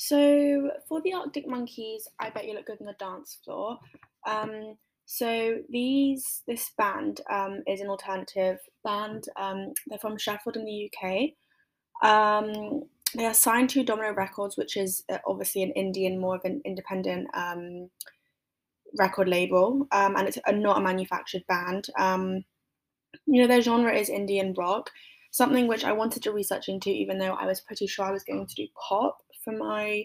So for the Arctic Monkeys, I bet you look good on the dance floor. Um, so these this band um, is an alternative band. Um, they're from Sheffield in the UK. Um, they are signed to Domino Records, which is uh, obviously an indie, more of an independent um, record label, um, and it's a, not a manufactured band. You know, their genre is indie rock, something which I wanted to research into, even though I was pretty sure I was going to do pop for my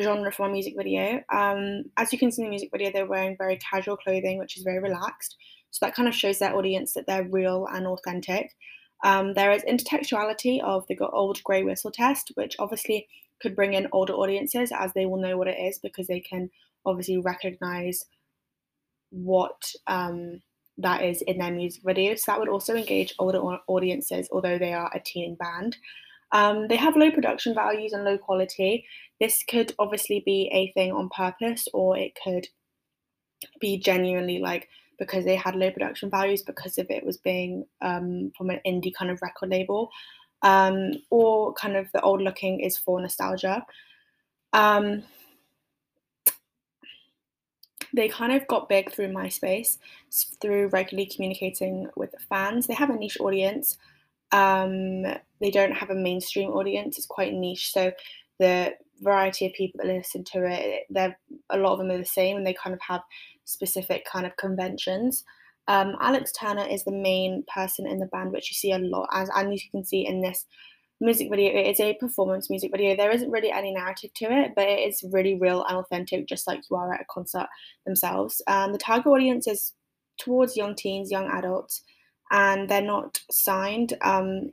genre for my music video. Um, as you can see in the music video, they're wearing very casual clothing, which is very relaxed. So that kind of shows their audience that they're real and authentic. Um, there is intertextuality of the old grey whistle test, which obviously could bring in older audiences as they will know what it is because they can obviously recognize what um, that is in their music video. So that would also engage older audiences, although they are a teen band. Um, they have low production values and low quality. This could obviously be a thing on purpose, or it could be genuinely like because they had low production values because of it was being um, from an indie kind of record label, um, or kind of the old looking is for nostalgia. They kind of got big through MySpace, through regularly communicating with fans. They have a niche audience. Um, they don't have a mainstream audience. It's quite niche. So the variety of people that listen to it, they're a lot of them are the same, and they kind of have specific kind of conventions. Um, Alex Turner is the main person in the band, which you see a lot, as and you can see in this music video. It is a performance music video. There isn't really any narrative to it, but it is really real and authentic, just like you are at a concert themselves. Um, the target audience is towards young teens, young adults, and they're not signed. Um,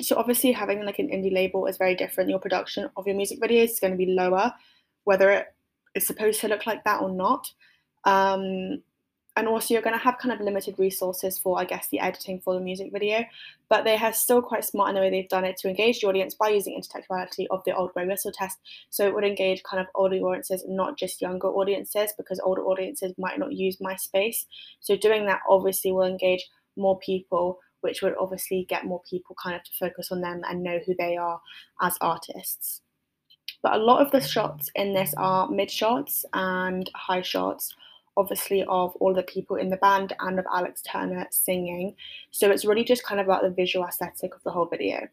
so obviously, having like an indie label is very different. Your production of your music videos is going to be lower, whether it is supposed to look like that or not. Um, and also you're going to have kind of limited resources for i guess the editing for the music video but they are still quite smart in the way they've done it to engage the audience by using intertextuality of the old grey whistle test. So it would engage kind of older audiences not just younger audiences because older audiences might not use myspace. So doing that obviously will engage more people which would obviously get more people kind of to focus on them and know who they are as artists. But a lot of the shots in this are mid shots and high shots obviously of all the people in the band and of Alex Turner singing. So it's really just kind of about the visual aesthetic of the whole video.